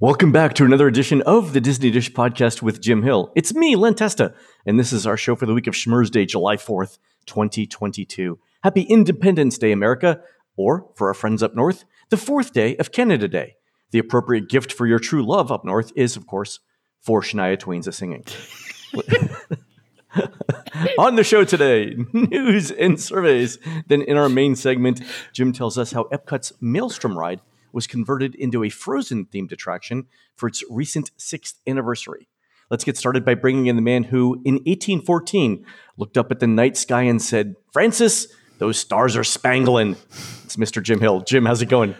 Welcome back to another edition of the Disney Dish Podcast with Jim Hill. It's me, Len Testa, and this is our show for the week of Schmurz Day, July 4th, 2022. Happy Independence Day, America, or for our friends up north, the fourth day of Canada Day. The appropriate gift for your true love up north is, of course, four Shania Twain's a singing. On the show today, news and surveys. Then in our main segment, Jim tells us how Epcot's Maelstrom ride was converted into a Frozen themed attraction for its recent sixth anniversary. Let's get started by bringing in the man who, in 1814, looked up at the night sky and said, Francis, those stars are spangling. It's Mr. Jim Hill. Jim, how's it going?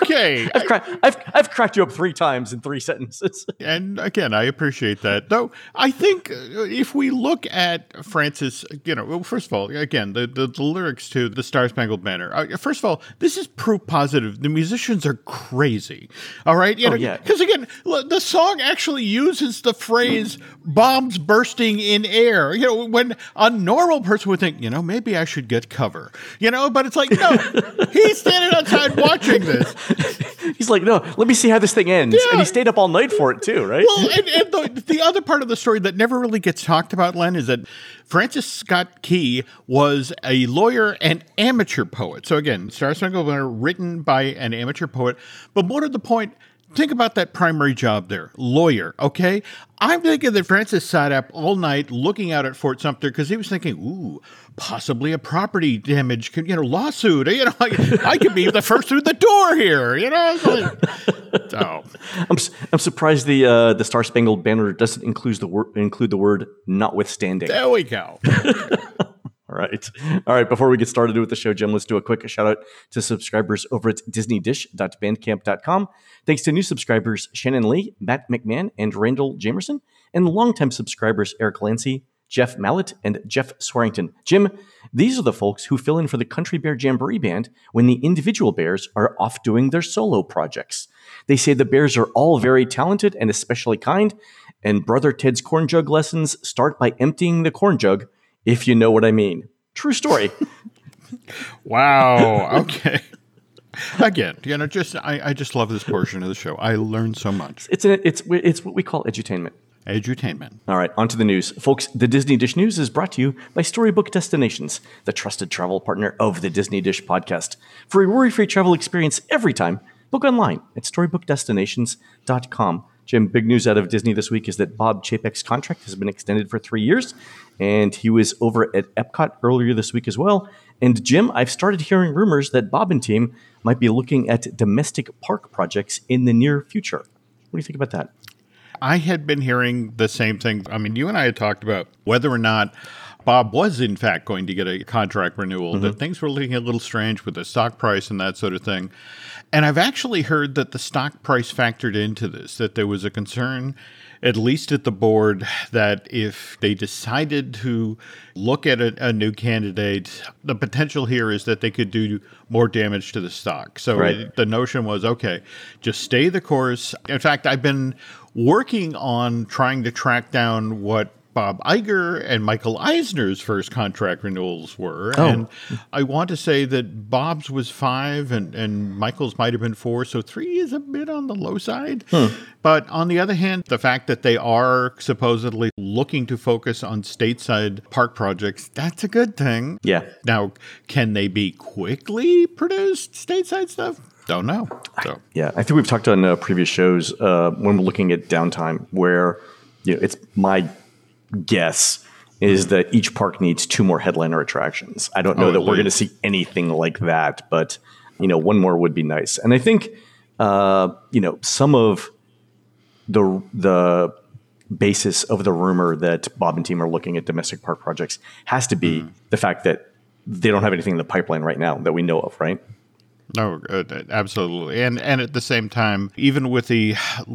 Okay. I've, cra- I've, I've cracked you up three times in three sentences. and again, I appreciate that. Though I think uh, if we look at Francis, you know, well, first of all, again, the, the, the lyrics to the Star Spangled Banner. Uh, first of all, this is proof positive. The musicians are crazy. All right. You Oh, know, yeah. Because again, the song actually uses the phrase bombs bursting in air. You know, when a normal person would think, you know, maybe I should get cover, you know, but it's like, no, he's standing outside watching this. He's like, no, let me see how this thing ends. Yeah. And he stayed up all night for it too, right? Well, and, and the, the other part of the story that never really gets talked about, Len, is that Francis Scott Key was a lawyer and amateur poet. So again, Star Spangled Banner written by an amateur poet. But more to the point, think about that primary job there, lawyer. Okay, I'm thinking that Francis sat up all night looking out at Fort Sumter because he was thinking, ooh. Possibly a property damage, you know, lawsuit. You know, I, I could be the first through the door here. You know, like- so I'm, I'm surprised the uh, the Star Spangled Banner doesn't include the word include the word notwithstanding. there we go. All right. All right. Before we get started with the show, Jim, let's do a quick shout out to subscribers over at disneydish.bandcamp.com. Thanks to new subscribers Shannon Lee, Matt McMahon, and Randall Jamerson, and longtime subscribers Eric Lancy, Jeff Mallet, and Jeff Swearington. Jim, these are the folks who fill in for the Country Bear Jamboree Band when the individual bears are off doing their solo projects. They say the bears are all very talented and especially kind, and Brother Ted's corn jug lessons start by emptying the corn jug if you know what I mean. True story. Wow. Okay. Again, you know, just I, I just love this portion of the show. I learned so much. it's a, it's it's what we call edutainment. Edutainment. All right, on to the news. Folks, the Disney Dish News is brought to you by Storybook Destinations, the trusted travel partner of the Disney Dish podcast. For a worry-free travel experience every time, book online at storybookdestinations.com. Jim, big news out of Disney this week is that Bob Chapek's contract has been extended for three years, and he was over at Epcot earlier this week as well. And Jim, I've started hearing rumors that Bob and team might be looking at domestic park projects in the near future. What do you think about that? I had been hearing the same thing. I mean, you and I had talked about whether or not Bob was in fact going to get a contract renewal, that mm-hmm. things were looking a little strange with the stock price and that sort of thing. And I've actually heard that the stock price factored into this, that there was a concern, at least at the board, that if they decided to look at a, a new candidate, the potential here is that they could do more damage to the stock. So Right. the notion was okay, just stay the course. In fact, I've been working on trying to track down what Bob Iger and Michael Eisner's first contract renewals were. Oh. And I want to say that Bob's was five and, and Michael's might have been four. So three is a bit on the low side. But on the other hand, the fact that they are supposedly looking to focus on stateside park projects, that's a good thing. Yeah. Now, can they be quickly produced stateside stuff? Don't know. So Yeah, I think we've talked on uh, previous shows uh, when we're looking at downtime, where you know it's my guess is that each park needs two more headliner attractions. I don't know Oh, that we're going to see anything like that, but you know, one more would be nice. And I think uh, you know some of the the basis of the rumor that Bob and team are looking at domestic park projects has to be the fact that they don't have anything in the pipeline right now that we know of, right? No, uh, absolutely, and and at the same time, even with the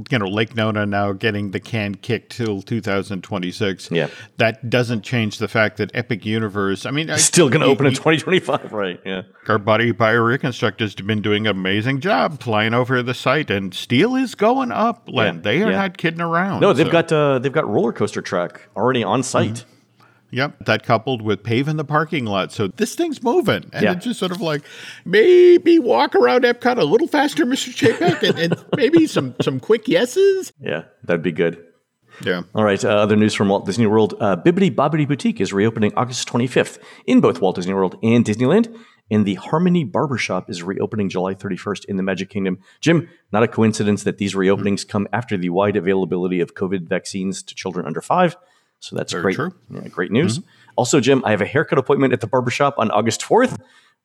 you know Lake Nona now getting the can kicked till 2026, Yeah. that doesn't change the fact that Epic Universe. I mean, I- Still going to open in 2025, right? Yeah. Our buddy Bio Reconstruct has been doing an amazing job flying over the site, and steel is going up. Len, Yeah, they are yeah. not kidding around. No, they've so- got uh, they've got roller coaster track already on site. Yep. That coupled with paving the parking lot. So this thing's moving. And Yeah. it's just sort of like maybe walk around Epcot a little faster, Mr. Chapek, and, and maybe some some quick yeses. Yeah, that'd be good. Yeah. All right, uh, other news from Walt Disney World. Uh, Bibbidi Bobbidi Boutique is reopening August 25th in both Walt Disney World and Disneyland. And the Harmony Barbershop is reopening July 31st in the Magic Kingdom. Jim, not a coincidence that these reopenings come after the wide availability of COVID vaccines to children under five. So that's Very great. true. Yeah, great news. Also, Jim, I have a haircut appointment at the barbershop on August 4th,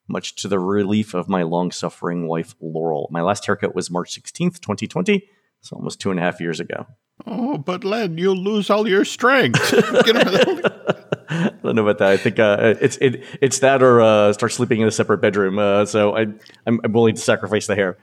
much to the relief of my long suffering wife, Laurel. My last haircut was March 16th, 2020. So almost two and a half years ago. Oh, but Len, you'll lose all your strength. I don't know about that. I think uh, it's it, it's that or uh, start sleeping in a separate bedroom. Uh, so I I'm, I'm willing to sacrifice the hair.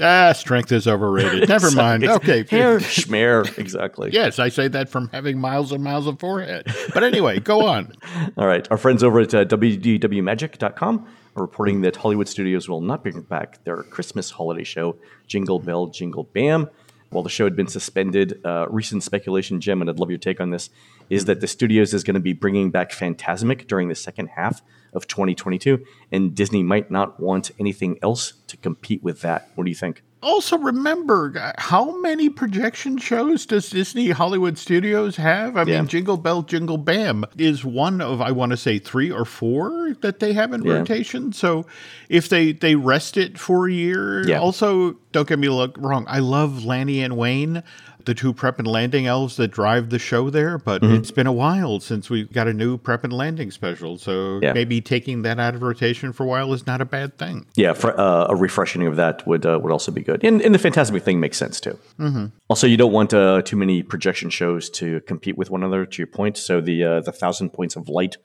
Ah, strength is overrated. Never mind. Okay. hair schmear exactly. Yes, I say that from having miles and miles of forehead. But anyway, go on. All right, our friends over at uh, wdwmagic.com are reporting that Hollywood Studios will not bring back their Christmas holiday show, Jingle Bell Jingle Bam. While the show had been suspended, uh, recent speculation, Jim, and I'd love your take on this, is that the studios is going to be bringing back Fantasmic during the second half of 2022, and Disney might not want anything else to compete with that. What do you think? Also, remember how many projection shows does Disney Hollywood Studios have? I Yeah. mean, Jingle Bell, Jingle Bam is one of I want to say three or four that they have in Yeah. rotation. So, if they they rest it for a year, Yeah. also don't get me look wrong. I love Lanny and Wayne, the two prep and landing elves that drive the show there. But Mm-hmm. it's been a while since we got a new prep and landing special. So Yeah. maybe taking that out of rotation for a while is not a bad thing. Yeah, fr- uh, a refreshing of that would uh, would also be good, and, and the Fantasmic thing makes sense too. Mm-hmm. Also, you don't want uh, too many projection shows to compete with one another. To your point, so the uh, the thousand points of light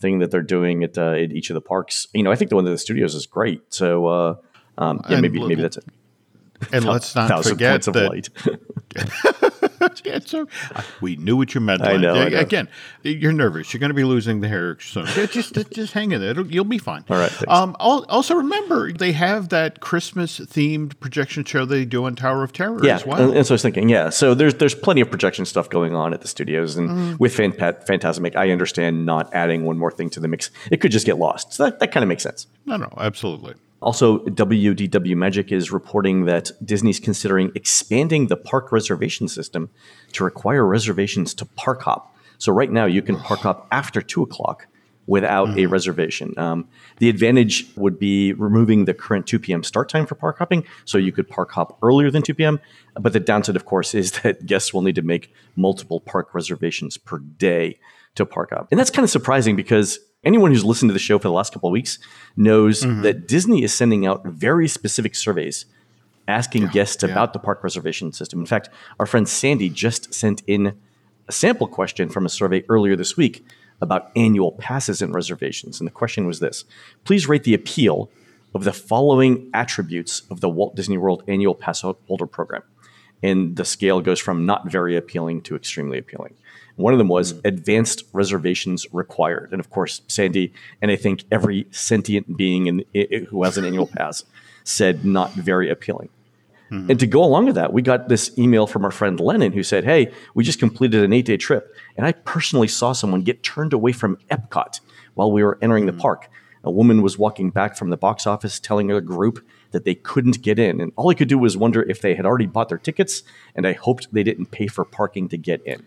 thing that they're doing at, uh, at each of the parks, you know, I think the one at the studios is great. So uh, um, yeah, maybe maybe that's it. And let's not forget that so we knew what you meant. I know, I know. Again, you're nervous. You're going to be losing the hair soon. Just, just hang in there. It'll- You'll be fine. All right. Um, also, remember they have that Christmas themed projection show they do on Tower of Terror Yeah, as well. and, and so I was thinking, yeah. So there's there's plenty of projection stuff going on at the studios, and Mm-hmm. with Fan- Fantasmic, I understand not adding one more thing to the mix. It could just get lost. So that, that kind of makes sense. no, no, absolutely. Also, WDW Magic is reporting that Disney's considering expanding the park reservation system to require reservations to park hop. So right now, you can park hop after two o'clock without a reservation. Um, the advantage would be removing the current 2 p.m. start time for park hopping, so you could park hop earlier than 2 p.m. But the downside, of course, is that guests will need to make multiple park reservations per day to park hop. And that's kind of surprising because anyone who's listened to the show for the last couple of weeks knows mm-hmm. that Disney is sending out very specific surveys asking guests yeah. about the park reservation system. In fact, our friend Sandy just sent in a sample question from a survey earlier this week about annual passes and reservations. And the question was this Please rate the appeal of the following attributes of the Walt Disney World annual pass holder program. And the scale goes from not very appealing to extremely appealing. One of them was hmm. advanced reservations required. And of course, Sandy, and I think every sentient being in, i- who has an annual pass, said not very appealing. Hmm. And to go along with that, we got this email from our friend Lennon who said, Hey, we just completed an eight day trip. And I personally saw someone get turned away from Epcot while we were entering the hmm. park. A woman was walking back from the box office telling her group that they couldn't get in. And all I could do was wonder if they had already bought their tickets. And I hoped they didn't pay for parking to get in.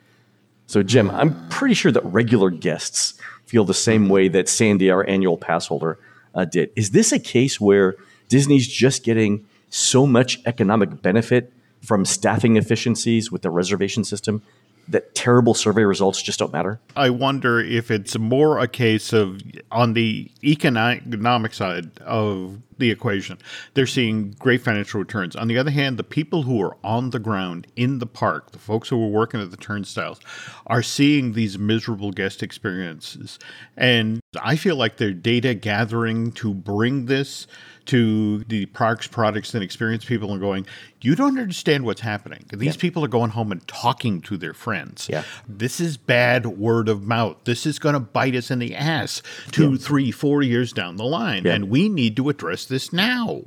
So, Jim, I'm pretty sure that regular guests feel the same way that Sandy, our annual pass holder, uh, did. Is this a case where Disney's just getting so much economic benefit from staffing efficiencies with the reservation system that terrible survey results just don't matter? I wonder if it's more a case of on the economic side of the equation, they're seeing great financial returns. On the other hand, the people who are on the ground in the park, the folks who are working at the turnstiles, are seeing these miserable guest experiences. And I feel like they're data gathering to bring this to the parks, products, and experience people and going, you don't understand what's happening. These people are going home and talking to their friends. Yeah. This is bad word of mouth. This is going to bite us in the ass two, three, four years down the line. And we need to address this now.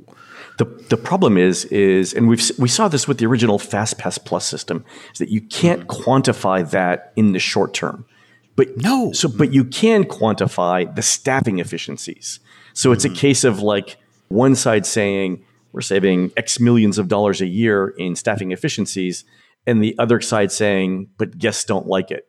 The, the problem is is and we've we saw this with the original FastPass Plus system is that you can't mm-hmm. quantify that in the short term. But No. so but you can quantify the staffing efficiencies. So it's a mm-hmm. case of like one side saying we're saving X millions of dollars a year in staffing efficiencies, and the other side saying, but guests don't like it.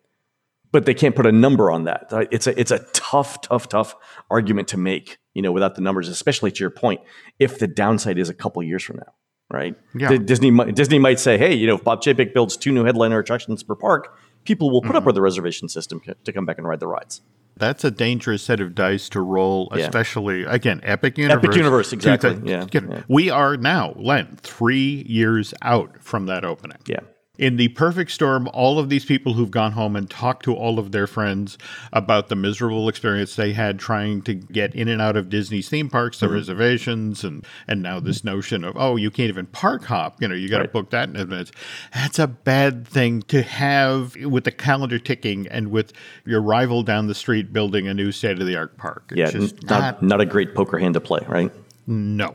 But they can't put a number on that. It's a it's a tough, tough, tough argument to make, you know, without the numbers, especially to your point, if the downside is a couple years from now, right? Yeah. D- Disney might Disney might say, hey, you know, if Bob Chapek builds two new headliner attractions per park, people will put up mm-hmm. with the reservation system to come back and ride the rides. That's a dangerous set of dice to roll, Yeah. especially again, Epic Universe. Epic Universe, exactly. Yeah, yeah. We are now, Len, three years out from that opening. Yeah. In the perfect storm, all of these people who've gone home and talked to all of their friends about the miserable experience they had trying to get in and out of Disney's theme parks, the Mm-hmm. reservations, and and now this notion of oh, you can't even park hop. You know, you got to Right. book that in advance. That's a bad thing to have with the calendar ticking and with your rival down the street building a new state of the art park. It's Yeah, not, not a great poker hand to play, right? no.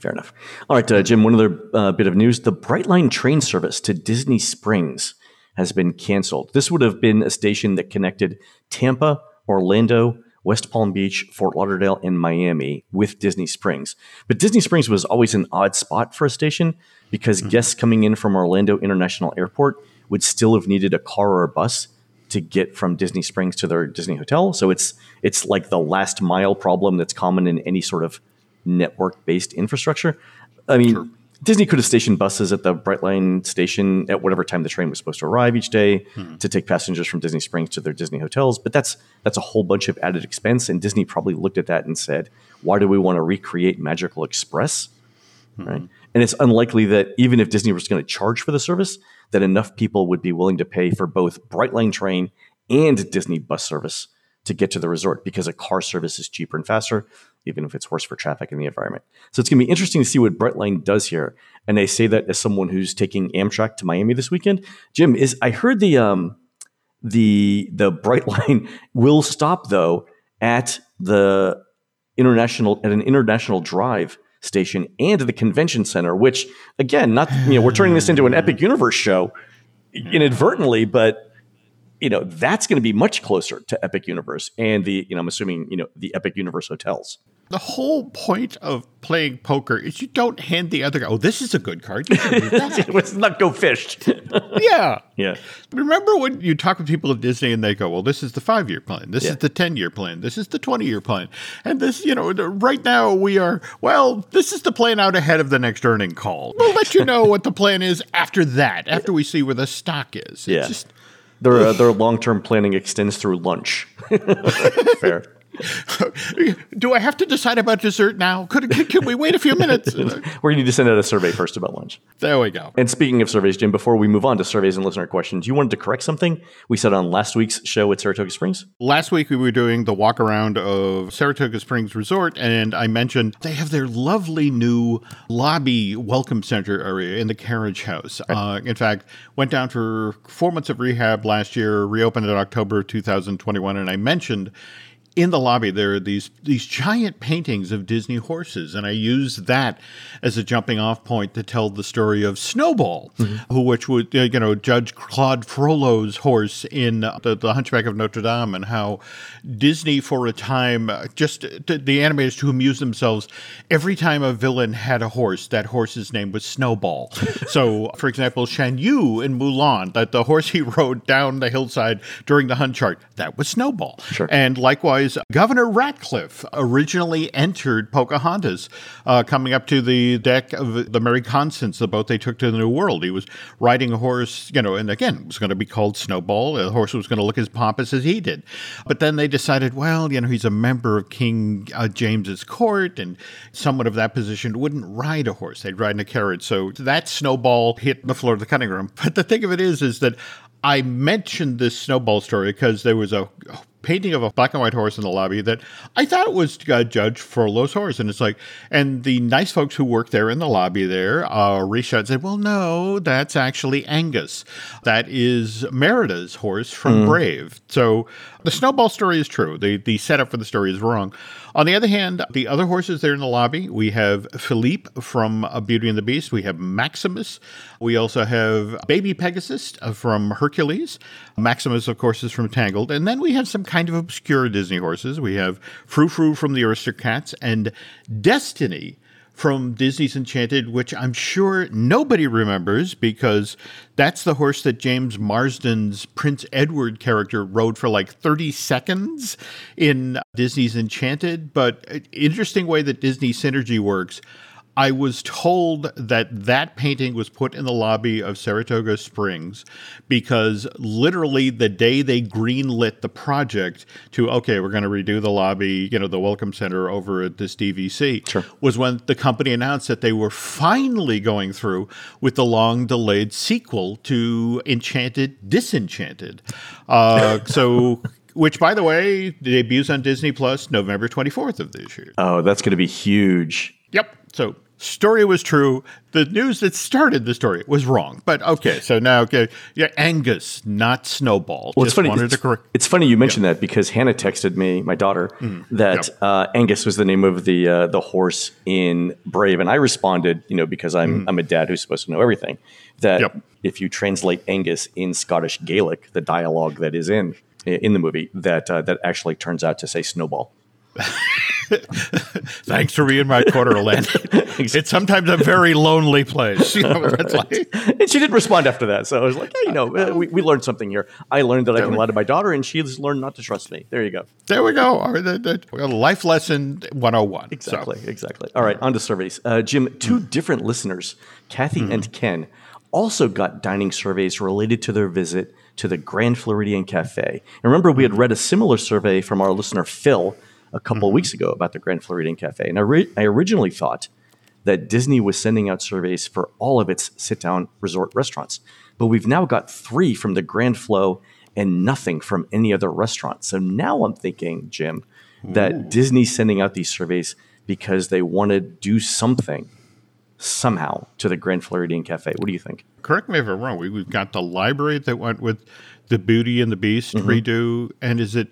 Fair enough. All right, uh, Jim, one other uh, bit of news. The Brightline train service to Disney Springs has been canceled. This would have been a station that connected Tampa, Orlando, West Palm Beach, Fort Lauderdale, and Miami with Disney Springs. But Disney Springs was always an odd spot for a station because guests coming in from Orlando International Airport would still have needed a car or a bus to get from Disney Springs to their Disney hotel. So it's it's like the last mile problem that's common in any sort of network based infrastructure. I mean, Disney could have stationed buses at the Brightline station at whatever time the train was supposed to arrive each day hmm. to take passengers from Disney Springs to their Disney hotels, but that's that's a whole bunch of added expense and Disney probably looked at that and said, "Why do we want to recreate Magical Express?" Hmm. Right? And it's unlikely that even if Disney was going to charge for the service, that enough people would be willing to pay for both Brightline train and Disney bus service to get to the resort because a car service is cheaper and faster, even if it's worse for traffic and the environment. So it's going to be interesting to see what Brightline does here. And I say that as someone who's taking Amtrak to Miami this weekend. Jim, is I heard the um, the the Brightline will stop though at the international at an international drive station and the convention center which again not you know we're turning this into an epic universe show inadvertently but you know that's going to be much closer to epic universe and the you know i'm assuming you know the epic universe hotels The whole point of playing poker is you don't hand the other guy, oh, this is a good card. You should do that." let's not go fished yeah. yeah Remember when you talk with people at Disney and they go, well, this is the five year plan, this Yeah. is the 10 year plan, this is the 20 year plan. And this, you know, right now we are, well, this is the plan out ahead of the next earning call. We'll let you know what the plan is after that, after we see where the stock is. It's Yeah. just, their uh, their long-term planning extends through lunch fair do I have to decide about dessert now? Could, can, can we wait a few minutes? we're going to need to send out a survey first about lunch there we go. And speaking of surveys, Jim, before we move on to surveys and listener questions, you wanted to correct something we said on last week's show at Saratoga Springs? Last week we were doing the walk around of Saratoga Springs Resort, and I mentioned they have their lovely new lobby welcome center area in the carriage house. Uh, in fact, went down for four months of rehab last year, reopened in October 2021, and I mentioned in the lobby there are these these giant paintings of Disney horses, and I use that as a jumping off point to tell the story of Snowball, who which would uh, you know Judge Claude Frollo's horse in uh, the, the Hunchback of Notre Dame, and how Disney for a time uh, just the the animators to amuse themselves every time a villain had a horse, that horse's name was Snowball. so, for example, Shan Yu in Mulan, that the horse he rode down the hillside during the hunt chart, that was Snowball. Sure. And likewise, Governor Ratcliffe originally entered Pocahontas, uh, coming up to the deck of the Mary Constance, the boat they took to the New World. He was riding a horse, you know, and again, it was going to be called Snowball. The horse was going to look as pompous as he did. But then they decided, well, you know, he's a member of King uh, James's court, and someone of that position wouldn't ride a horse; they'd ride in a carriage. So that Snowball hit the floor of the cutting room. But the thing of it is, is that I mentioned this snowball story because there was a painting of a black and white horse in the lobby that I thought was uh, Judge Frollo's horse. And it's like, and the nice folks who work there in the lobby there uh, reached out and said, well, no, that's actually Angus. That is Merida's horse from mm. Brave. So the snowball story is true. The, the setup for the story is wrong. On the other hand, the other horses there in the lobby, we have Philippe from Beauty and the Beast. We have Maximus. We also have Baby Pegasus uh, from Hercules. Maximus, of course, is from Tangled. And then we have some kind of obscure Disney horses. We have Frou Frou from the Aristocats and Destiny from Disney's Enchanted, which I'm sure nobody remembers because that's the horse that James Marsden's Prince Edward character rode for like 30 seconds in Disney's Enchanted. But uh, interesting way that Disney Synergy works. I was told that that painting was put in the lobby of Saratoga Springs because literally the day they greenlit the project to, okay, we're going to redo the lobby, you know, the Welcome Center over at this DVC, sure. was when the company announced that they were finally going through with the long delayed sequel to Enchanted Disenchanted. Uh, so which by the way debuts on disney plus november 24th of this year oh that's going to be huge Yep. So story was true. The news that started the story was wrong. But okay, so now okay, yeah, Angus, not Snowball. Well, it's funny. It's, correct- it's, funny you mentioned yeah. that because Hannah texted me, my daughter, mm, that yep. uh, Angus was the name of the uh, the horse in Brave, and I responded, you know, because I'm mm. I'm a dad who's supposed to know everything. That yep. if you translate Angus in Scottish Gaelic, the dialogue that is in in the movie, that uh, that actually turns out to say Snowball. Thanks for being my quarter land. it's sometimes a very lonely place. You know, right. like, and she didn't respond after that. So I was like, hey, you know, uh, we, we learned something here. I learned that I can lie to my daughter, and she's learned not to trust me. There you go. There we go. All right, the, the, life lesson 101. Exactly, so. exactly. All right, on to surveys. Uh, Jim, two mm. different listeners, Kathy mm. and Ken, also got dining surveys related to their visit to the Grand Floridian Cafe. And remember, we had read a similar survey from our listener, Phil, a couple mm-hmm. of weeks ago about the Grand Floridian Cafe. And I, re- I originally thought that Disney was sending out surveys for all of its sit down resort restaurants. But we've now got three from the Grand Flow and nothing from any other restaurant. So now I'm thinking, Jim, that Ooh. Disney's sending out these surveys because they want to do something somehow to the Grand Floridian Cafe. What do you think? Correct me if I'm wrong. We, have got the library that went with the Beauty and the Beast mm-hmm. redo, and is it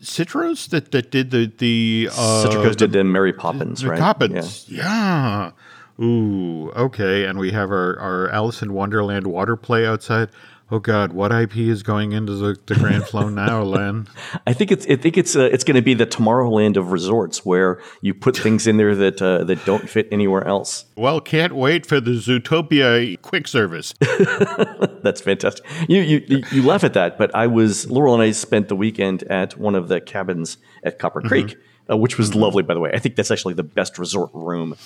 Citrus that, that did the the uh, Citricos did the Mary Poppins, the, right? Poppins, yeah. yeah. Ooh, okay. And we have our our Alice in Wonderland water play outside oh God, what IP is going into the, the Grand Flow now, Len? I think it's I think it's uh, it's going to be the Tomorrowland of resorts where you put things in there that uh, that don't fit anywhere else. Well, can't wait for the Zootopia quick service. That's fantastic. You, you you laugh at that, but I was Laurel and I spent the weekend at one of the cabins at Copper Creek. Mm-hmm uh, which was lovely, by the way. I think that's actually the best resort room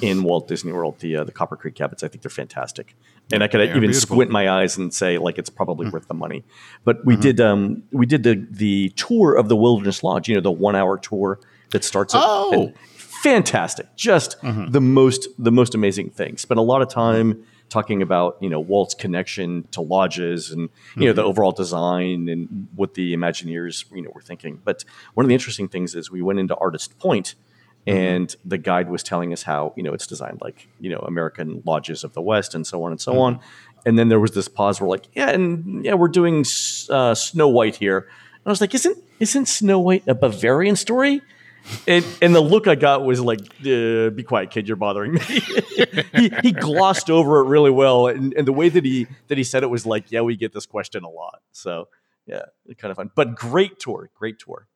in Walt Disney World. The uh, the Copper Creek cabins, I think they're fantastic, and I could even beautiful. squint my eyes and say like it's probably mm-hmm. worth the money. But we mm-hmm. did um, we did the the tour of the Wilderness Lodge. You know, the one hour tour that starts. Oh. fantastic! Just mm-hmm. the most the most amazing thing. Spent a lot of time talking about you know Walt's connection to lodges and you mm-hmm. know the mm-hmm. overall design and what the Imagineers you know were thinking. But one of the interesting things is we went into Artist Point. And mm-hmm. the guide was telling us how you know it's designed like you know American lodges of the West and so on and so mm-hmm. on. And then there was this pause where like yeah and yeah we're doing uh, Snow White here. And I was like, isn't isn't Snow White a Bavarian story? and and the look I got was like, uh, "Be quiet, kid, you're bothering me." he, he glossed over it really well, and, and the way that he that he said it was like, "Yeah, we get this question a lot." So yeah, kind of fun, but great tour, great tour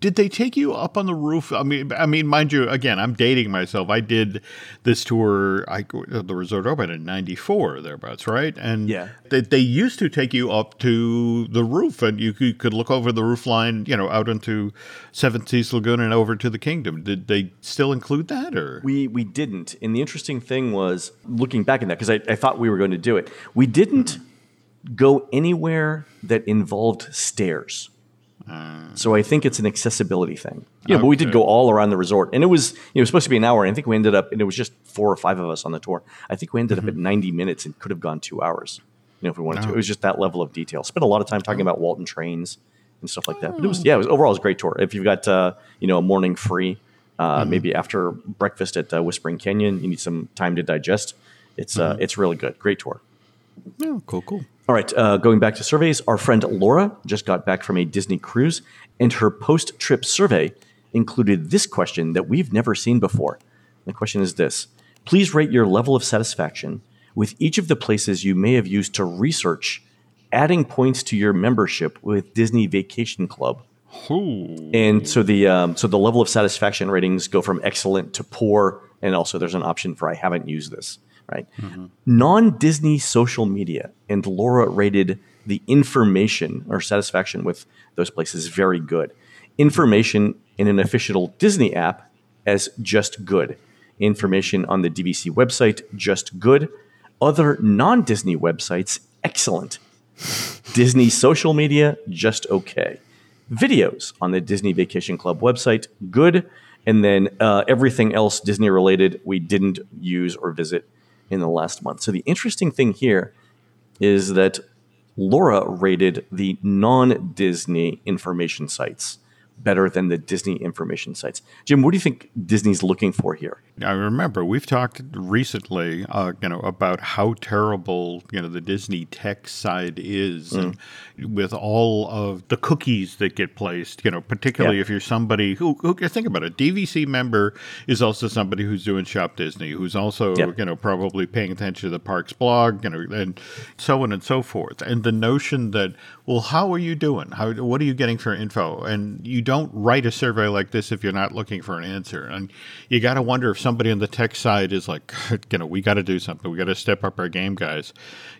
did they take you up on the roof? I mean, I mean, mind you, again, I'm dating myself. I did this tour. I the resort opened in '94, thereabouts, right? And yeah, they, they used to take you up to the roof, and you could, could look over the roof line, you know, out into Seven Seas Lagoon and over to the Kingdom. Did they still include that, or we we didn't? And the interesting thing was looking back at that because I, I thought we were going to do it. We didn't mm-hmm. go anywhere that involved stairs. So I think it's an accessibility thing. Yeah, okay. but we did go all around the resort, and it was it was supposed to be an hour. And I think we ended up, and it was just four or five of us on the tour. I think we ended mm-hmm. up at ninety minutes and could have gone two hours, you know, if we wanted to. It was just that level of detail. Spent a lot of time talking oh. about Walton trains and stuff like that. But it was yeah, it was overall it was a great tour. If you've got uh, you know a morning free, uh, maybe after breakfast at uh, Whispering Canyon, you need some time to digest. It's uh, it's really good. Great tour. Oh, cool, cool. All right, uh, going back to surveys, our friend Laura just got back from a Disney cruise, and her post trip survey included this question that we've never seen before. The question is this Please rate your level of satisfaction with each of the places you may have used to research adding points to your membership with Disney Vacation Club. Ooh. And so the um, so the level of satisfaction ratings go from excellent to poor, and also there's an option for I haven't used this. Right, non Disney social media, and Laura rated the information or satisfaction with those places very good. Information in an official Disney app as just good. Information on the DVC website just good. Other non Disney websites excellent. Disney social media, just okay. Videos on the Disney Vacation Club website, good. And then uh, everything else Disney related, we didn't use or visit in the last month. So the interesting thing here is that Laura rated the non Disney information sites better than the Disney information sites. Jim, what do you think Disney's looking for here? I remember we've talked recently, uh, you know, about how terrible you know the Disney tech side is, and with all of the cookies that get placed. You know, particularly Yeah. if you're somebody who, who think about it, DVC member is also somebody who's doing Shop Disney, who's also Yeah. you know probably paying attention to the parks blog, you know, and so on and so forth. And the notion that well, how are you doing? How what are you getting for info? And you don't write a survey like this if you're not looking for an answer. And you got to wonder if somebody on the tech side is like, you know, we got to do something. We got to step up our game, guys.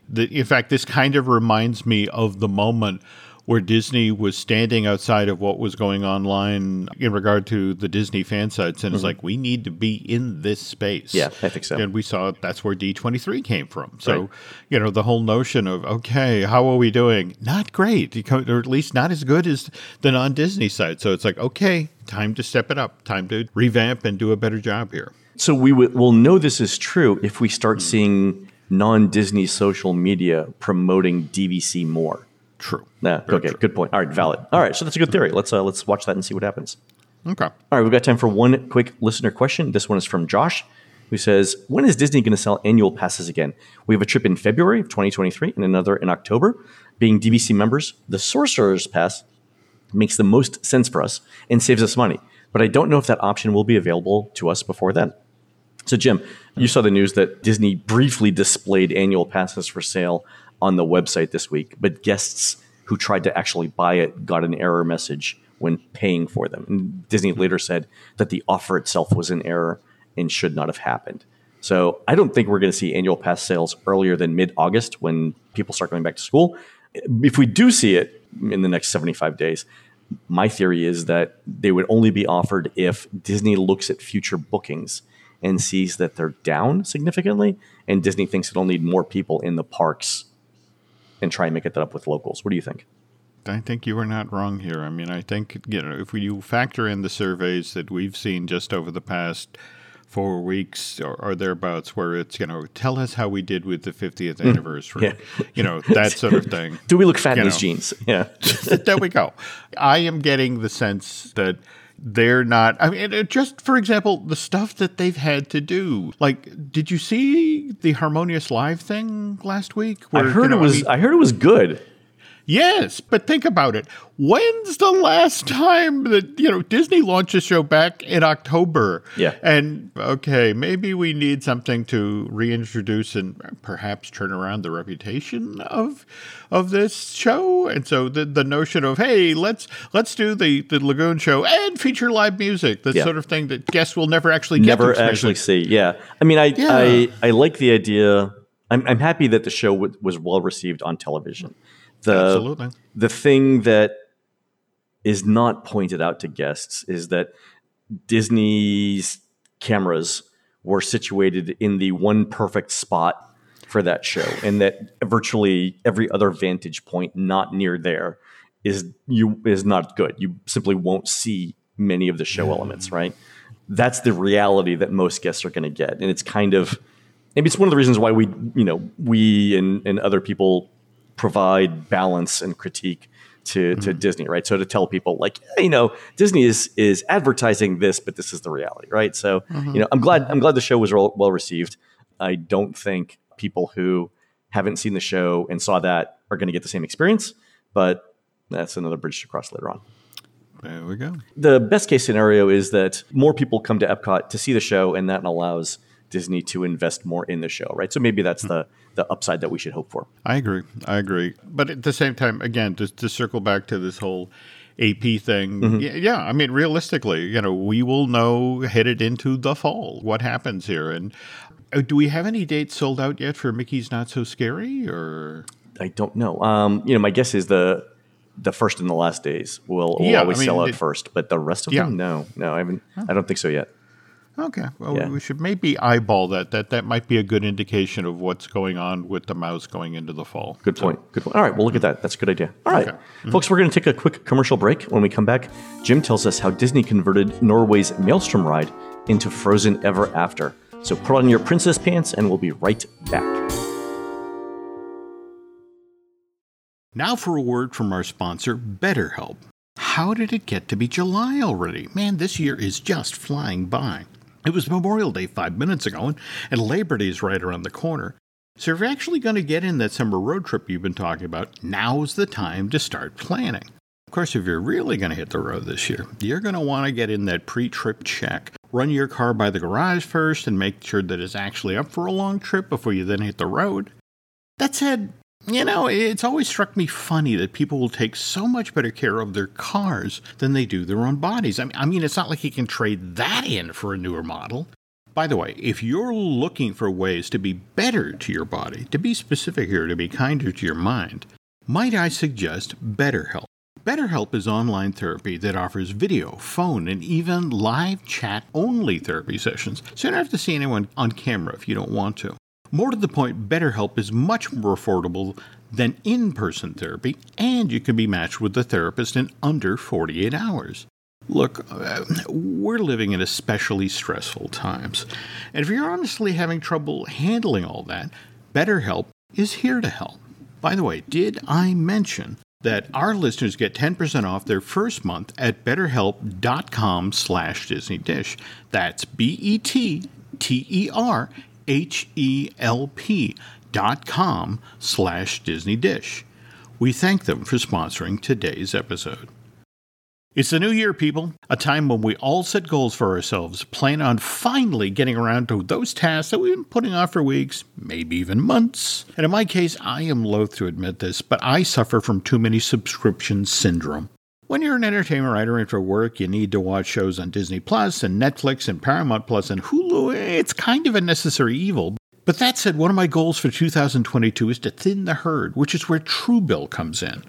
The, in fact, this kind of reminds me of the moment where Disney was standing outside of what was going online in regard to the Disney fan sites, and it's mm-hmm. like we need to be in this space. Yeah, I think so. And we saw that's where D twenty three came from. So Right. you know the whole notion of okay, how are we doing? Not great, or at least not as good as the non Disney side. So it's like okay, time to step it up, time to revamp and do a better job here. So we w- will know this is true if we start hmm. seeing non-Disney social media promoting DVC more. True. Yeah, okay, good point. All right, valid. All right, so that's a good theory. Let's uh, let's watch that and see what happens. Okay. All right, we've got time for one quick listener question. This one is from Josh, who says, "When is Disney going to sell annual passes again? We have a trip in February of 2023 and another in October. Being DVC members, the Sorcerer's Pass makes the most sense for us and saves us money. But I don't know if that option will be available to us before then." So, Jim, you saw the news that Disney briefly displayed annual passes for sale on the website this week, but guests who tried to actually buy it got an error message when paying for them. And Disney later said that the offer itself was an error and should not have happened. So, I don't think we're going to see annual pass sales earlier than mid August when people start going back to school. If we do see it in the next 75 days, my theory is that they would only be offered if Disney looks at future bookings and sees that they're down significantly, and Disney thinks it'll need more people in the parks and try and make it that up with locals. What do you think? I think you are not wrong here. I mean, I think you know if we, you factor in the surveys that we've seen just over the past four weeks or, or thereabouts, where it's you know tell us how we did with the 50th hmm. anniversary, Yeah. you know that sort of thing. Do we look fat in You these jeans? Yeah. there we go. I am getting the sense that they're not. I mean, just for example, the stuff that they've had to do. Like, did you see the Harmonious Live thing last week? I heard you know, it was. mean- I heard it was good. Yes, but think about it. When's the last time that you know Disney launched a show back in October? Yeah. And okay, maybe we need something to reintroduce and perhaps turn around the reputation of of this show. And so the the notion of hey, let's let's do the the Lagoon show and feature live music, the Yeah. sort of thing that guests will never actually get Never actually see. Yeah. I mean, I Yeah. I, I like the idea. I'm, I'm happy that the show w- was well received on television. The Absolutely. the thing that is not pointed out to guests is that Disney's cameras were situated in the one perfect spot for that show, and that virtually every other vantage point not near there is you is not good. You simply won't see many of the show elements, right? That's the reality that most guests are going to get, and it's kind of maybe it's one of the reasons why we you know we and, and other people provide balance and critique to to mm-hmm. Disney, right? So to tell people like, "Yeah, you know, Disney is is advertising this, but this is the reality, right? So mm-hmm. you know, I'm glad I'm glad the show was well well received. I don't think people who haven't seen the show and saw that are going to get the same experience, but that's another bridge to cross later on. There we go. The best case scenario is that more people come to Epcot to see the show, and that allows Disney to invest more in the show, right? So maybe that's the the upside that we should hope for. I agree. I agree. But at the same time, again, to, to circle back to this whole AP thing, yeah, yeah, I mean, realistically, you know, we will know headed into the fall what happens here. And uh, do we have any dates sold out yet for Mickey's Not So Scary? Or I don't know. Um, you know, my guess is the the first and the last days will, will Yeah, always I mean, sell out it- first, but the rest of Yeah. them, no, no, I haven't. I don't think so yet. Okay, well, Yeah. we should maybe eyeball that. That that might be a good indication of what's going on with the mouse going into the fall. Good point. Good point. All right, well, look at that. That's a good idea. All right, Okay. Mm-hmm. folks, we're going to take a quick commercial break. When we come back, Jim tells us how Disney converted Norway's Maelstrom ride into Frozen Ever After. So put on your princess pants, and we'll be right back. Now for a word from our sponsor, BetterHelp. How did it get to be July already? Man, this year is just flying by. It was Memorial Day five minutes ago, and, and Labor Day is right around the corner. So if you're actually going to get in that summer road trip you've been talking about, now's the time to start planning. Of course, if you're really going to hit the road this year, you're going to want to get in that pre trip check. Run your car by the garage first and make sure that it's actually up for a long trip before you then hit the road. That said, you know, it's always struck me funny that people will take so much better care of their cars than they do their own bodies. I mean, I mean, it's not like you can trade that in for a newer model. By the way, if you're looking for ways to be better to your body, to be specific here, to be kinder to your mind, might I suggest BetterHelp? BetterHelp is online therapy that offers video, phone, and even live chat only therapy sessions, so you don't have to see anyone on camera if you don't want to. More to the point, BetterHelp is much more affordable than in person therapy, and you can be matched with a therapist in under 48 hours. Look, uh, we're living in especially stressful times, and if you're honestly having trouble handling all that, BetterHelp is here to help. By the way, did I mention that our listeners get 10% off their first month at betterhelp.com slash Disney Dish. That's B-E-T-T-E-R H-E-L-P dot com slash Disney Dish. We thank them for sponsoring today's episode. It's the new year, people, a time when we all set goals for ourselves, plan on finally getting around to those tasks that we've been putting off for weeks, maybe even months. And in my case, I am loath to admit this, but I suffer from too many subscription syndrome. When you're an entertainment writer and for work, you need to watch shows on Disney Plus and Netflix and Paramount Plus and Hulu. It's kind of a necessary evil. But that said, one of my goals for 2022 is to thin the herd, which is where Truebill comes in.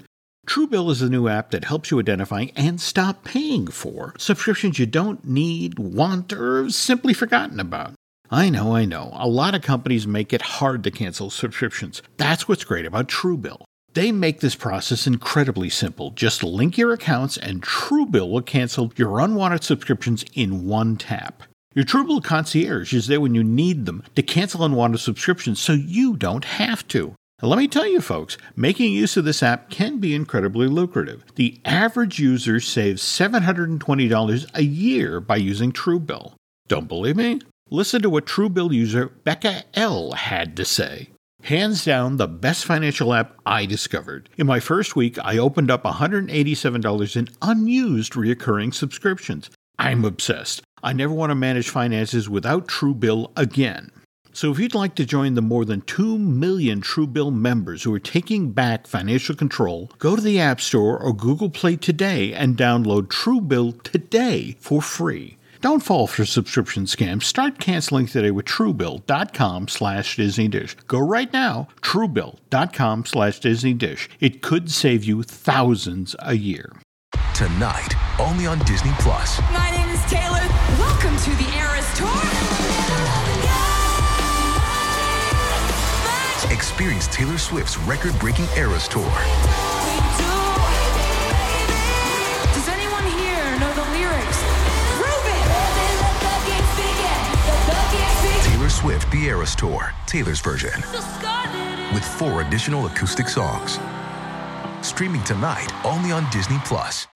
Truebill is a new app that helps you identify and stop paying for subscriptions you don't need, want, or simply forgotten about. I know, I know. A lot of companies make it hard to cancel subscriptions. That's what's great about Truebill. They make this process incredibly simple. Just link your accounts, and Truebill will cancel your unwanted subscriptions in one tap. Your Truebill concierge is there when you need them to cancel unwanted subscriptions so you don't have to. Now, let me tell you, folks, making use of this app can be incredibly lucrative. The average user saves $720 a year by using Truebill. Don't believe me? Listen to what Truebill user Becca L had to say. Hands down, the best financial app I discovered. In my first week, I opened up $187 in unused recurring subscriptions. I'm obsessed. I never want to manage finances without Truebill again. So if you'd like to join the more than 2 million Truebill members who are taking back financial control, go to the App Store or Google Play today and download Truebill today for free. Don't fall for subscription scams. Start canceling today with Truebill.com slash Disney Dish. Go right now, Truebill.com slash Disney Dish. It could save you thousands a year. Tonight, only on Disney Plus. My name is Taylor. Welcome to the Eras Tour. Experience Taylor Swift's record-breaking Eras Tour. Swift The Eras Tour, Taylor's version, with four additional acoustic songs. Streaming tonight only on Disney Plus.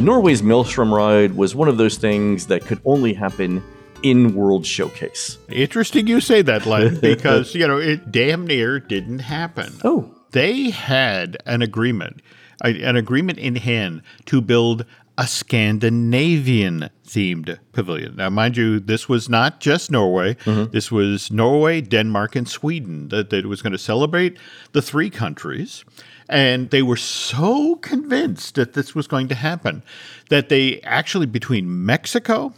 Norway's Maelstrom ride was one of those things that could only happen in World Showcase. Interesting you say that, Len, because, you know, it damn near didn't happen. Oh, They had an agreement, a- an agreement in hand to build a Scandinavian themed pavilion. Now, mind you, this was not just Norway. Mm-hmm. This was Norway, Denmark, and Sweden that, that was going to celebrate the three countries. And they were so convinced that this was going to happen that they actually, between Mexico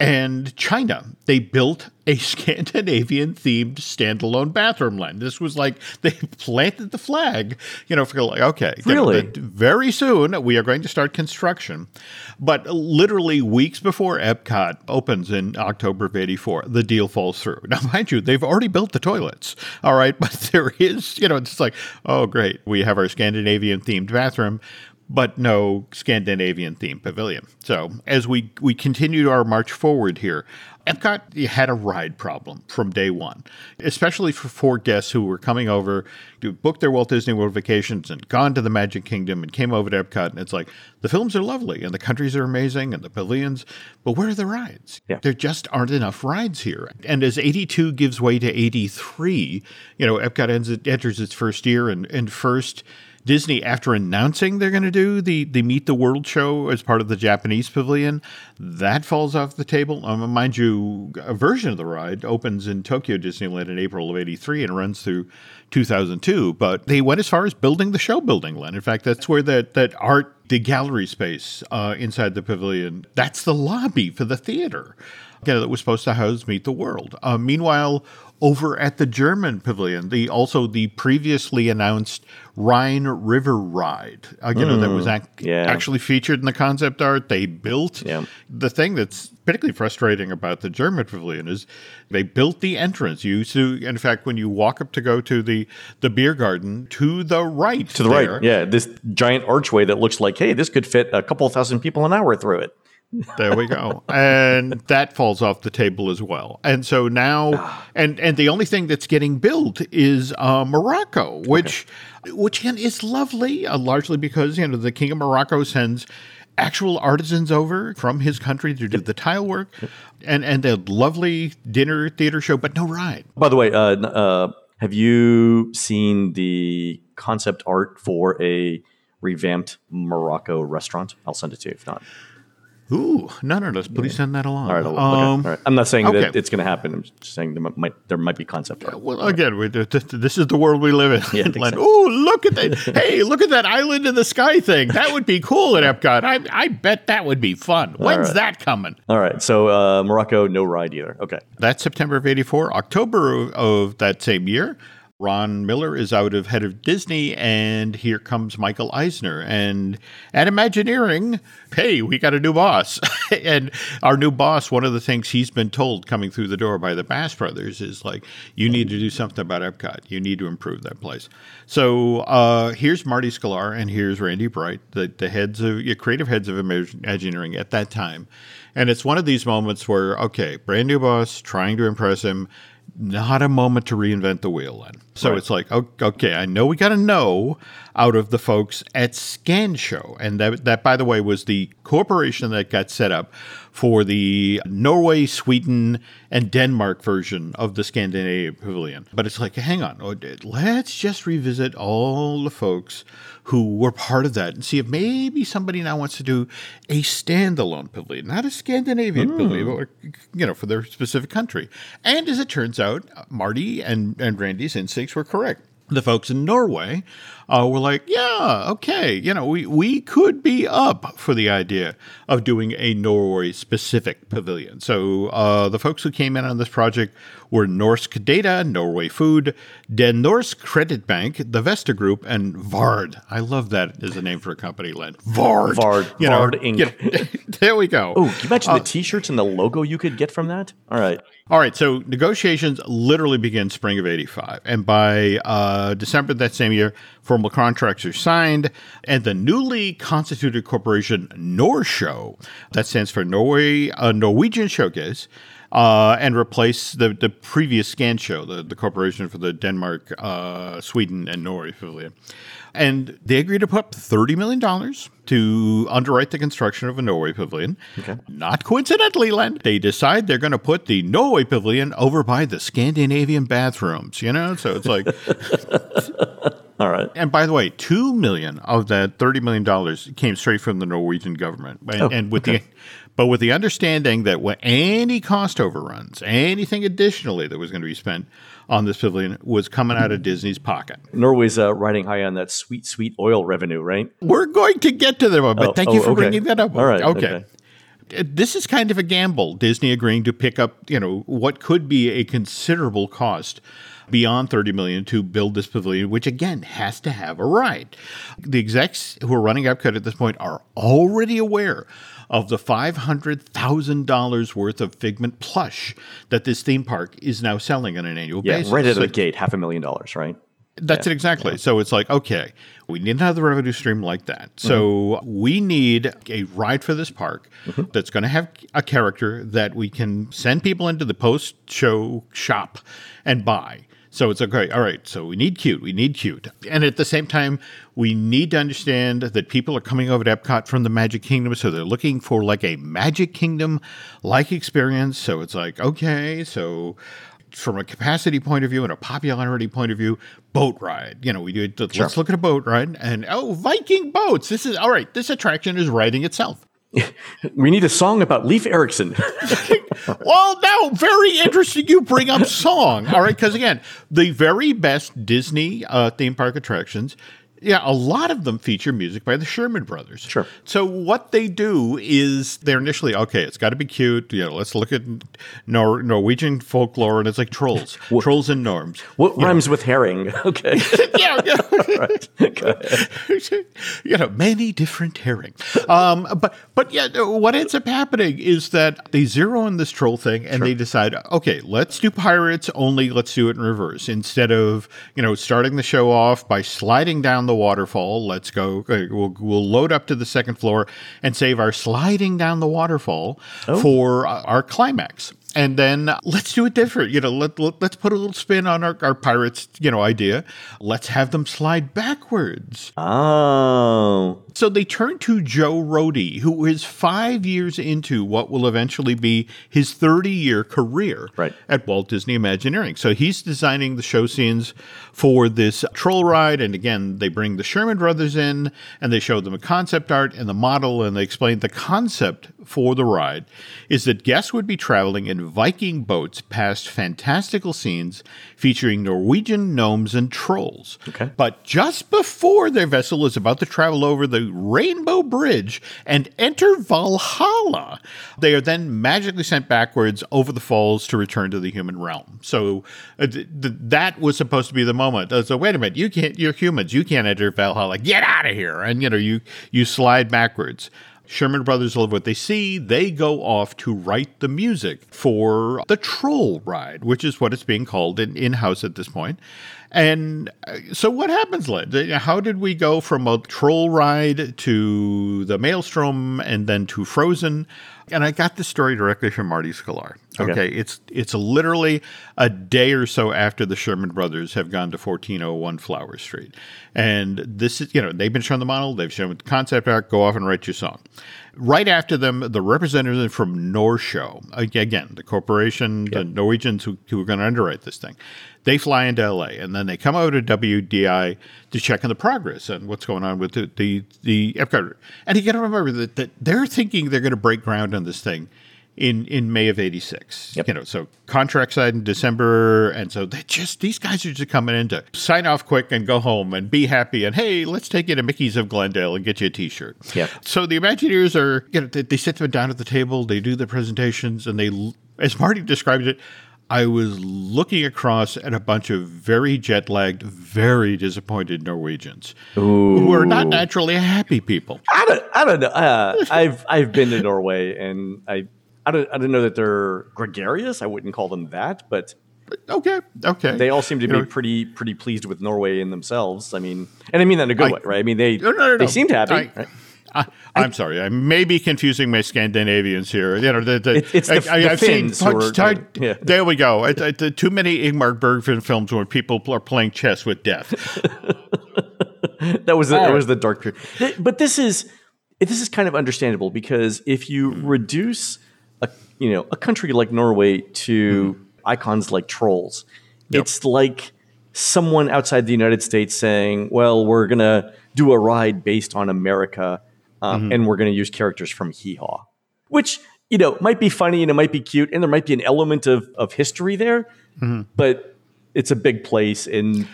and China, they built a Scandinavian themed standalone bathroom line. This was like they planted the flag, you know, for like, okay, Really? that very soon we are going to start construction. But literally weeks before Epcot opens in October of 84, the deal falls through. Now, mind you, they've already built the toilets, all right, but there is, you know, it's like, oh, great, we have our Scandinavian themed bathroom. But no Scandinavian themed pavilion. So as we we continued our march forward here, Epcot had a ride problem from day one, especially for four guests who were coming over to book their Walt Disney World vacations and gone to the Magic Kingdom and came over to Epcot. And it's like, the films are lovely and the countries are amazing and the pavilions, but where are the rides? Yeah. There just aren't enough rides here. And as 82 gives way to 83, you know, Epcot ends, enters its first year and, and first. Disney, after announcing they're going to do the, the Meet the World show as part of the Japanese pavilion, that falls off the table. Um, mind you, a version of the ride opens in Tokyo Disneyland in April of 83 and runs through 2002. But they went as far as building the show building, Len. In fact, that's where that, that art, the gallery space uh, inside the pavilion, that's the lobby for the theater you know, that was supposed to house Meet the World. Uh, meanwhile, over at the German pavilion, the also the previously announced Rhine River ride, uh, you know, that was ac- yeah. actually featured in the concept art. They built Yeah. the thing that's particularly frustrating about the German pavilion is they built the entrance. You so in fact, when you walk up to go to the the beer garden, to the right, to the right. Yeah, this giant archway that looks like, hey, this could fit a couple thousand people an hour through it. There we go. and that falls off the table as well. And so now and and the only thing that's getting built is uh, Morocco, which which again is lovely, uh, largely because you know the King of Morocco sends actual artisans over from his country to do the tile work and and a lovely dinner theater show, but no ride. By the way, uh, uh, have you seen the concept art for a revamped Morocco restaurant? I'll send it to you if not. Ooh, none of us. Please send that along. All right, I'll, okay, Um, all right. I'm not saying that it's going to happen. I'm just saying there might there might be concept art. Well, again, we, th- th- this is the world we live in. Yeah, Like, so. oh, look at that! hey, look at that island in the sky thing. That would be cool at Epcot. I, I bet that would be fun. When's right. that coming? All right, so uh, Morocco, no ride either. Okay, That's September of '84. October of, of that same year, Ron Miller is out of head of Disney, and here comes Michael Eisner. And at Imagineering, hey, we got a new boss. and our new boss, one of the things he's been told coming through the door by the Bass Brothers is like, you need to do something about Epcot. You need to improve that place. So uh, here's Marty Sklar and here's Randy Bright, the, the heads of yeah, creative heads of Imagineering at that time. And it's one of these moments where, okay, brand new boss, trying to impress him, not a moment to reinvent the wheel then. So Right. it's like, okay, I know we got to know out of the folks at Scanshow. And that, that, by the way, was the corporation that got set up for the Norway, Sweden, and Denmark version of the Scandinavian Pavilion. But it's like, hang on, oh, let's just revisit all the folks who were part of that and see if maybe somebody now wants to do a standalone pavilion, not a Scandinavian pavilion, or, you know, for their specific country. And as it turns out, Marty and, and Randy's instincts were correct. The folks in Norway uh, were like, yeah, okay, you know, we, we could be up for the idea of doing a Norway specific pavilion. So uh, the folks who came in on this project were Norsk Data, Norway Food, Den Norsk Credit Bank, the Vesta Group, and Vard. I love that as a name for a company, Len. Vard. Vard. You know, Vard Inc. you know, there we go. Oh, can you imagine the T-shirts and the logo you could get from that? All right. All right, so negotiations literally begin spring of 85. And by uh, December that same year, formal contracts are signed. And the newly constituted corporation Norshow, that stands for Norway, uh, Norwegian Showcase, uh, and replace the, the previous Scanshow, the, the corporation for the Denmark, uh, Sweden, and Norway pavilion. And they agreed to put up $30 million to underwrite the construction of a Norway pavilion. Not coincidentally, Len, they decide they're going to put the Norway pavilion over by the Scandinavian bathrooms, you know? So it's like, All right. and by the way, two million of that thirty million dollars came straight from the Norwegian government, and, Oh, and with the but with the understanding that any cost overruns, anything additionally that was going to be spent on this pavilion was coming out of Disney's pocket. Norway's uh, riding high on that sweet, sweet oil revenue, right? We're going to get to them, but Oh, thank you oh, for okay. bringing that up. All right, okay. okay. Uh, This is kind of a gamble. Disney agreeing to pick up, you know, what could be a considerable cost beyond 30 million to build this pavilion, which again has to have a ride. The execs who are running Epcot at this point are already aware of the $500,000 worth of Figment plush that this theme park is now selling on an annual Yeah, basis. right out of So- the gate, half a million dollars, right? that's it exactly. So it's like, okay, we need another revenue stream like that. Mm-hmm. So we need a ride for this park mm-hmm. that's going to have a character that we can send people into the post show shop and buy. So it's okay. All right. So we need cute. We need cute. And at the same time, we need to understand that people are coming over to Epcot from the Magic Kingdom. So they're looking for like a Magic Kingdom like experience. So it's like, okay. So from a capacity point of view and a popularity point of view, boat ride. You know, we do. Let's look at a boat ride, and oh, Viking boats. This is all right. This attraction is writing itself. We need a song about Leif Erikson. Well, now very interesting. You bring up song, all right? Because again, the very best Disney uh, theme park attractions. Yeah, a lot of them feature music by the Sherman Brothers. Sure. So what they do is they're initially okay. It's got to be cute. You know, let's look at Nor- Norwegian folklore, and it's like trolls, trolls and gnomes. what rhymes with herring? Okay. yeah, yeah. you know, many different herring. Um, but but yeah, what ends up happening is that they zero in this troll thing and they decide, okay, let's do pirates only. Let's do it in reverse instead of you know starting the show off by sliding down the waterfall. Let's go. We'll we'll load up to the second floor and save our sliding down the waterfall for uh, our climax. And then uh, let's do it different. You know, let, let, us put a little spin on our, our pirates, you know, idea. Let's have them slide backwards. oh. So they turn to Joe Rohde, who is five years into what will eventually be his 30 year career Right. at Walt Disney Imagineering. So he's designing the show scenes for this troll ride. And again, they bring the Sherman brothers in and they show them a concept art and the model. And they explain the concept for the ride is that guests would be traveling in Viking boats past fantastical scenes featuring Norwegian gnomes and trolls. Okay. But just before their vessel is about to travel over the Rainbow Bridge and enter Valhalla, they are then magically sent backwards over the falls to return to the human realm. So uh, th- th- that was supposed to be the moment. Uh, so wait a minute, you can't. You're humans. You can't enter Valhalla. Get out of here! And you know you you slide backwards. Sherman Brothers love what they see. They go off to write the music for the Troll Ride, which is what it's being called in, in-house at this point. And uh, so what happens, Len? How did we go from a troll ride to the Maelstrom and then to Frozen? And I got this story directly from Marty Sklar. Okay. Okay. It's it's literally a day or so after the Sherman brothers have gone to 1401 Flower Street. And this is, you know, they've been shown the model, they've shown the concept art, go off and write your song. Right after them, the representative from Norshow, again, the corporation, the Norwegians who, who are going to underwrite this thing, they fly into LA and then they come over to WDI to check on the progress and what's going on with the, the, the Epcot. And you got to remember that, that they're thinking they're going to break ground on this thing in in May of '86. Yep. You know, so contract signed in December, and so they just these guys are just coming in to sign off quick and go home and be happy. And hey, let's take you to Mickey's of Glendale and get you a T-shirt. Yep. So the Imagineers are, you know, they, they sit them down at the table, they do their presentations, and they, as Marty described it. I was looking across at a bunch of very jet lagged, very disappointed Norwegians who are not naturally happy people. I don't, I don't know. Uh, I've I've been to Norway, and I I don't I don't know that they're gregarious. I wouldn't call them that, but Okay, okay. they all seem to You be know, pretty pretty pleased with Norway in themselves. I mean, and I mean that in a good I- way, right? I mean they No, no, no, they no. seemed happy. I, right? I, I'm sorry. I may be confusing my Scandinavians here. You know, the, the, It- it's the- the have seen Finns who are- Punch- yeah. There we go. It, it, the- too many Ingmar Bergman films where people are playing chess with death. that was the, that was the dark period. But this is this is kind of understandable because if you reduce a you know a country like Norway to hmm. icons like trolls, it's like someone outside the United States saying, "Well, we're gonna do a ride based on America, um, and we're gonna use characters from Hee Haw," which you know might be funny and it might be cute, and there might be an element of of history there, but it's a big place and. You-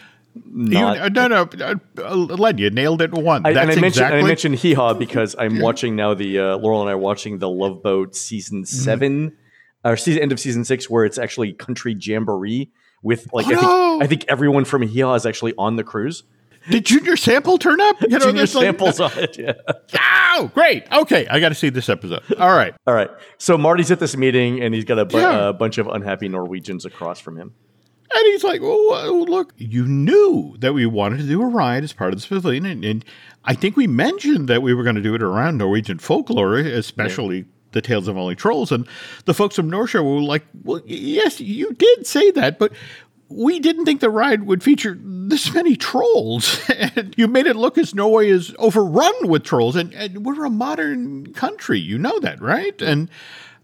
Not, uh, no, no, Len, you nailed it one. I, That's and I mentioned, exactly. and I mentioned Hee Haw because I'm watching now the uh, Laurel and I are watching the Love Boat season Mm-hmm. 7 or season end of season six, where it's actually country jamboree with like Oh, I, think, no. I think everyone from Hee Haw is actually on the cruise. Did Junior Sample turn up? You know, Junior there's like- samples on it. Yeah. Oh, great. Okay, I got to see this episode. All right. All right. So Marty's at this meeting and he's got a, bu- Yeah. a bunch of unhappy Norwegians across from him. And he's like, oh, oh look, you knew that we wanted to do a ride as part of this pavilion. And, and I think we mentioned that we were going to do it around Norwegian folklore, especially the Tales of Only Trolls. And the folks from Norshow were like, well, yes, you did say that, but we didn't think the ride would feature this many trolls. and you made it look as Norway is overrun with trolls. And, and we're a modern country. You know that, right? And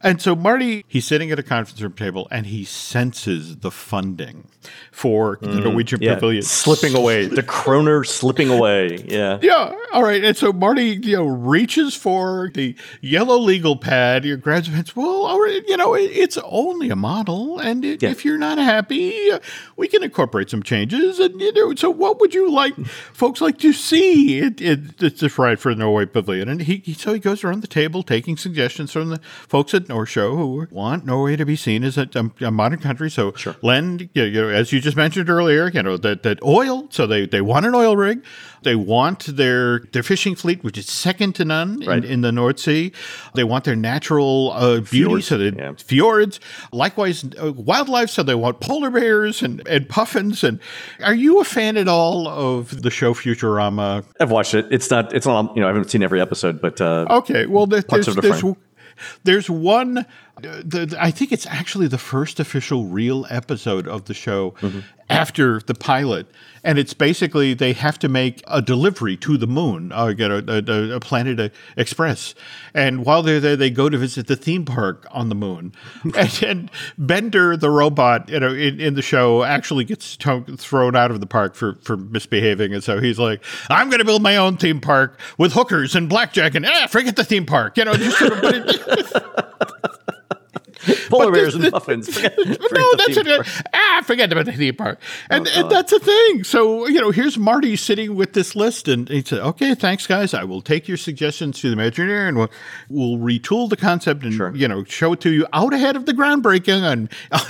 and so Marty, he's sitting at a conference room table and he senses the funding for the Norwegian Mm, Yeah. pavilion Slipping away. The kroner slipping away. Yeah. Yeah, all right. And so Marty, you know, reaches for the yellow legal pad. Your grabs it. Well, all right, you know, it, it's only a model, and it, Yeah. if you're not happy, uh, we can incorporate some changes. And you know, so what would you like, folks, like to see? It, it, it's this ride for the Norway Pavilion, and he, he so he goes around the table taking suggestions from the folks at Norshow who want Norway to be seen as a, a, a modern country. So Len, you know, as you just mentioned earlier, you know that that oil. So they they want an oil rig. They want their their fishing fleet, which is second to none Right. in, in the North Sea. They want their natural uh, beauty, Fjords, so they yeah. fjords. Likewise, uh, wildlife. So they want polar bears and and puffins. And are you a fan at all of the show Futurama? I've watched it. It's not, it's not, you know, I haven't seen every episode, but uh, Okay, well, there, there's the there's. There's one. The, the- I think it's actually the first official real episode of the show Mm-hmm. after the pilot, and it's basically they have to make a delivery to the moon, uh, know, a, a, a Planet Express, and while they're there, they go to visit the theme park on the moon, and, and Bender the robot, you know, in, in the show actually gets to- thrown out of the park for for misbehaving, and so he's like, "I'm going to build my own theme park with hookers and blackjack, and ah, forget the theme park," you know, just sort of. Polar bears and muffins. Forget- forget no, that's. Ah, forget about the theme park. And, Oh, and that's the thing. So, you know, here's Marty sitting with this list, and he said, okay, thanks, guys. I will take your suggestions to the Imagineer, and we'll, we'll retool the concept and, Sure. you know, show it to you out ahead of the groundbreaking on,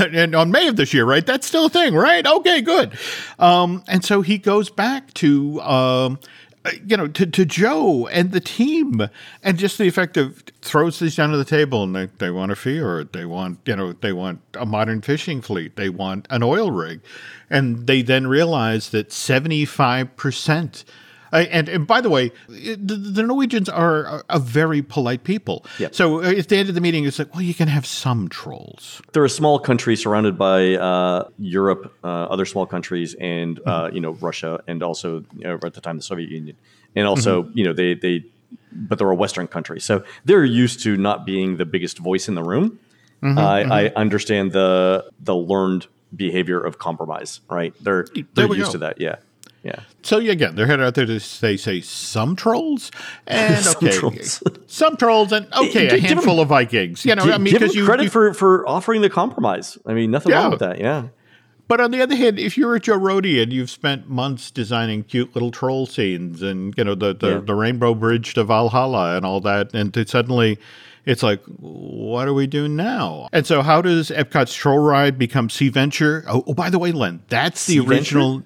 and on May of this year, right? That's still a thing, right? Okay, good. Um, and so he goes back to, um, Uh, you know, to, to Joe and the team, and just the effect of throws these down to the table, and they, they want a fjord, they want, you know, they want a modern fishing fleet, they want an oil rig, and they then realize that seventy five percent. And, and by the way, the, the Norwegians are a, a very polite people. Yep. So uh, at the end of the meeting, it's like, well, you can have some trolls. They're a small country surrounded by uh, Europe, uh, other small countries, and uh, Mm-hmm. you know Russia, and also you know, at the time the Soviet Union, and also Mm-hmm. you know they they, but they're a Western country, so they're used to not being the biggest voice in the room. Mm-hmm, I, I understand the the learned behavior of compromise, right? They're they're used go. to that, yeah, yeah. So yeah, again, they're headed out there to say say some trolls and Some okay, trolls. some trolls and okay, a handful them- of Vikings. You know, I mean, because you, credit you- for for offering the compromise. I mean, nothing Yeah. wrong with that. Yeah, But on the other hand, if you're a Joe Rohde and you've spent months designing cute little troll scenes and you know the the, Yeah. the Rainbow Bridge to Valhalla and all that, and to suddenly it's like, what do we do now? And so, how does Epcot's Troll Ride become Sea Venture? Oh, oh by the way, Len, that's the Sea Venture?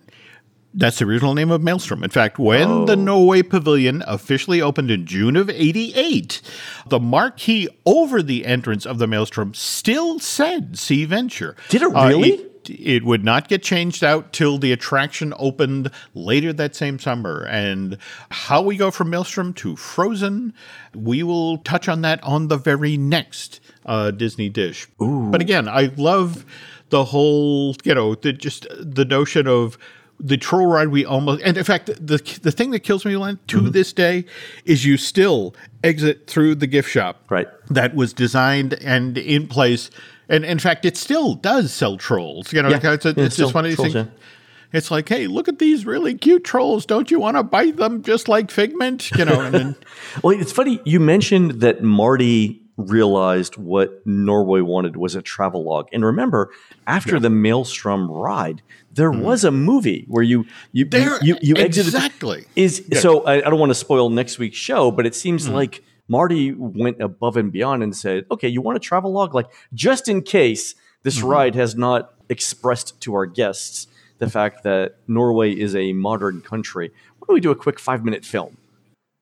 That's the original name of Maelstrom. In fact, when the Oh. Norway Pavilion officially opened in June of 88, the marquee over the entrance of the Maelstrom still said Sea Venture. Did it Uh, really? it it would not get changed out till the attraction opened later that same summer. And how we go from Maelstrom to Frozen, we will touch on that on the very next uh, Disney Dish. But again, I love the whole you know the just the notion of the troll ride we almost and in fact the the thing that kills me Len, to mm-hmm. this day is you still exit through the gift shop Right. that was designed and in place and in fact it still does sell trolls you know Yeah. it's, a- Yeah, it's still just one of these trolls, things yeah. it's like hey look at these really cute trolls don't you want to bite them just like figment you know and then Well, it's funny you mentioned that Marty realized what Norway wanted was a travelogue. And remember, after the Maelstrom ride, there was a movie where you you Mm-hmm. There- you, you exited exactly. is so I, I don't want to spoil next week's show, but it seems Mm-hmm. like Marty went above and beyond and said, "Okay, you want a log Like just in case this Mm-hmm. ride has not expressed to our guests the fact that Norway is a modern country, why don't we do a quick five minute film?"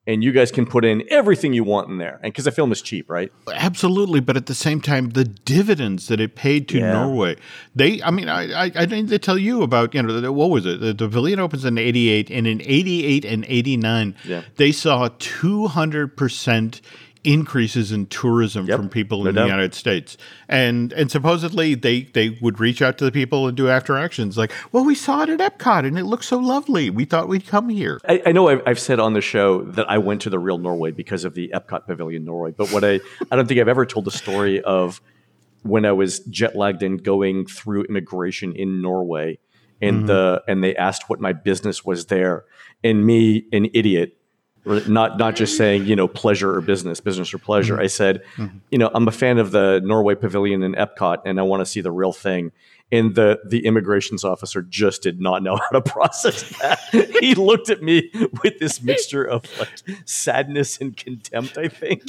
And you guys can put in everything you want in there, and because the film is cheap, right? Absolutely, but at the same time, the dividends that it paid to Yeah. Norway, they, I mean, I, I, I need to tell you about, you know, the- what was it? The, the pavilion opens in 88, and in 88 and 89, Yeah. they saw 200% increases in tourism Yep, from people no in doubt. the United States. And and supposedly they, they would reach out to the people and do after actions like, well, we saw it at Epcot and it looked so lovely. We thought we'd come here. I, I know I've, I've said on the show that I went to the real Norway because of the Epcot Pavilion Norway, but what I I don't think I've ever told the story of when I was jet lagged and going through immigration in Norway, and mm-hmm. the and they asked what my business was there, and me, an idiot, not not just saying you know pleasure or business, business or pleasure. Mm-hmm. I said, mm-hmm. you know, I'm a fan of the Norway Pavilion in Epcot, and I want to see the real thing. And the the immigrations officer just did not know how to process that. he looked at me with this mixture of like sadness and contempt, I think,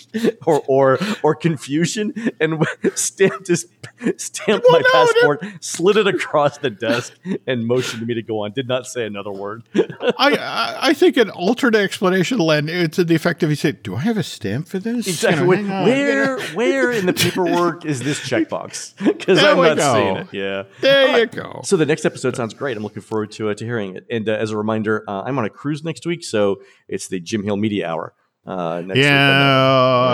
or or or confusion, and stamped his stamped my Well, no, no. passport, slid it across the desk, and motioned me to go on. Did not say another word. I, I think an alternate explanation, Len, it's to the effect of he said, "Do I have a stamp for this?" Exactly. Where, where, where in the paperwork is this checkbox? Because I'm not go. seeing it. Yeah. There right. you go. So the next episode sounds great. I'm looking forward to uh, to hearing it. And uh, as a reminder, uh, I'm on a cruise next week, so it's the Jim Hill Media Hour. Uh, next week. Yeah,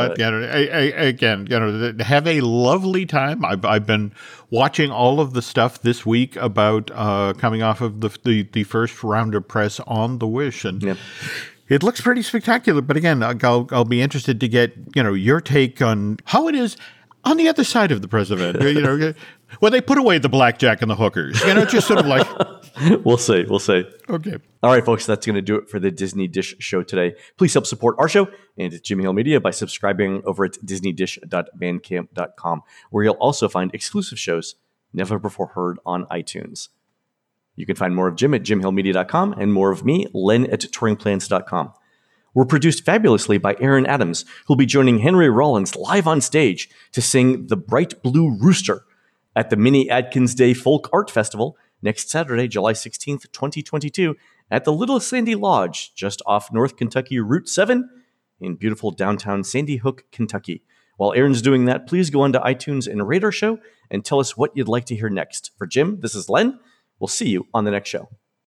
Uh, you know, I, I, again, you know, have a lovely time. I've, I've been watching all of the stuff this week about uh, coming off of the, the the first round of press on the Wish, and Yeah. it looks pretty spectacular. But again, I'll I'll be interested to get you know your take on how it is on the other side of the press event. you know, when they put away the blackjack and the hookers, you know, just sort of like We'll see. We'll see. okay. All right, folks, that's going to do it for the Disney Dish show today. Please help support our show and Jimmy Hill Media by subscribing over at disneydish.bandcamp.com, where you'll also find exclusive shows never before heard on iTunes. You can find more of Jim at jimhillmedia.com and more of me, Len at touringplans.com. We're produced fabulously by Aaron Adams, who'll be joining Henry Rollins live on stage to sing The Bright Blue Rooster at the Minnie Adkins Day Folk Art Festival next Saturday, July 16th, 2022, at the Little Sandy Lodge, just off North Kentucky Route 7 in beautiful downtown Sandy Hook, Kentucky. While Aaron's doing that, please go onto iTunes and our show and tell us what you'd like to hear next. For Jim, this is Len. We'll see you on the next show.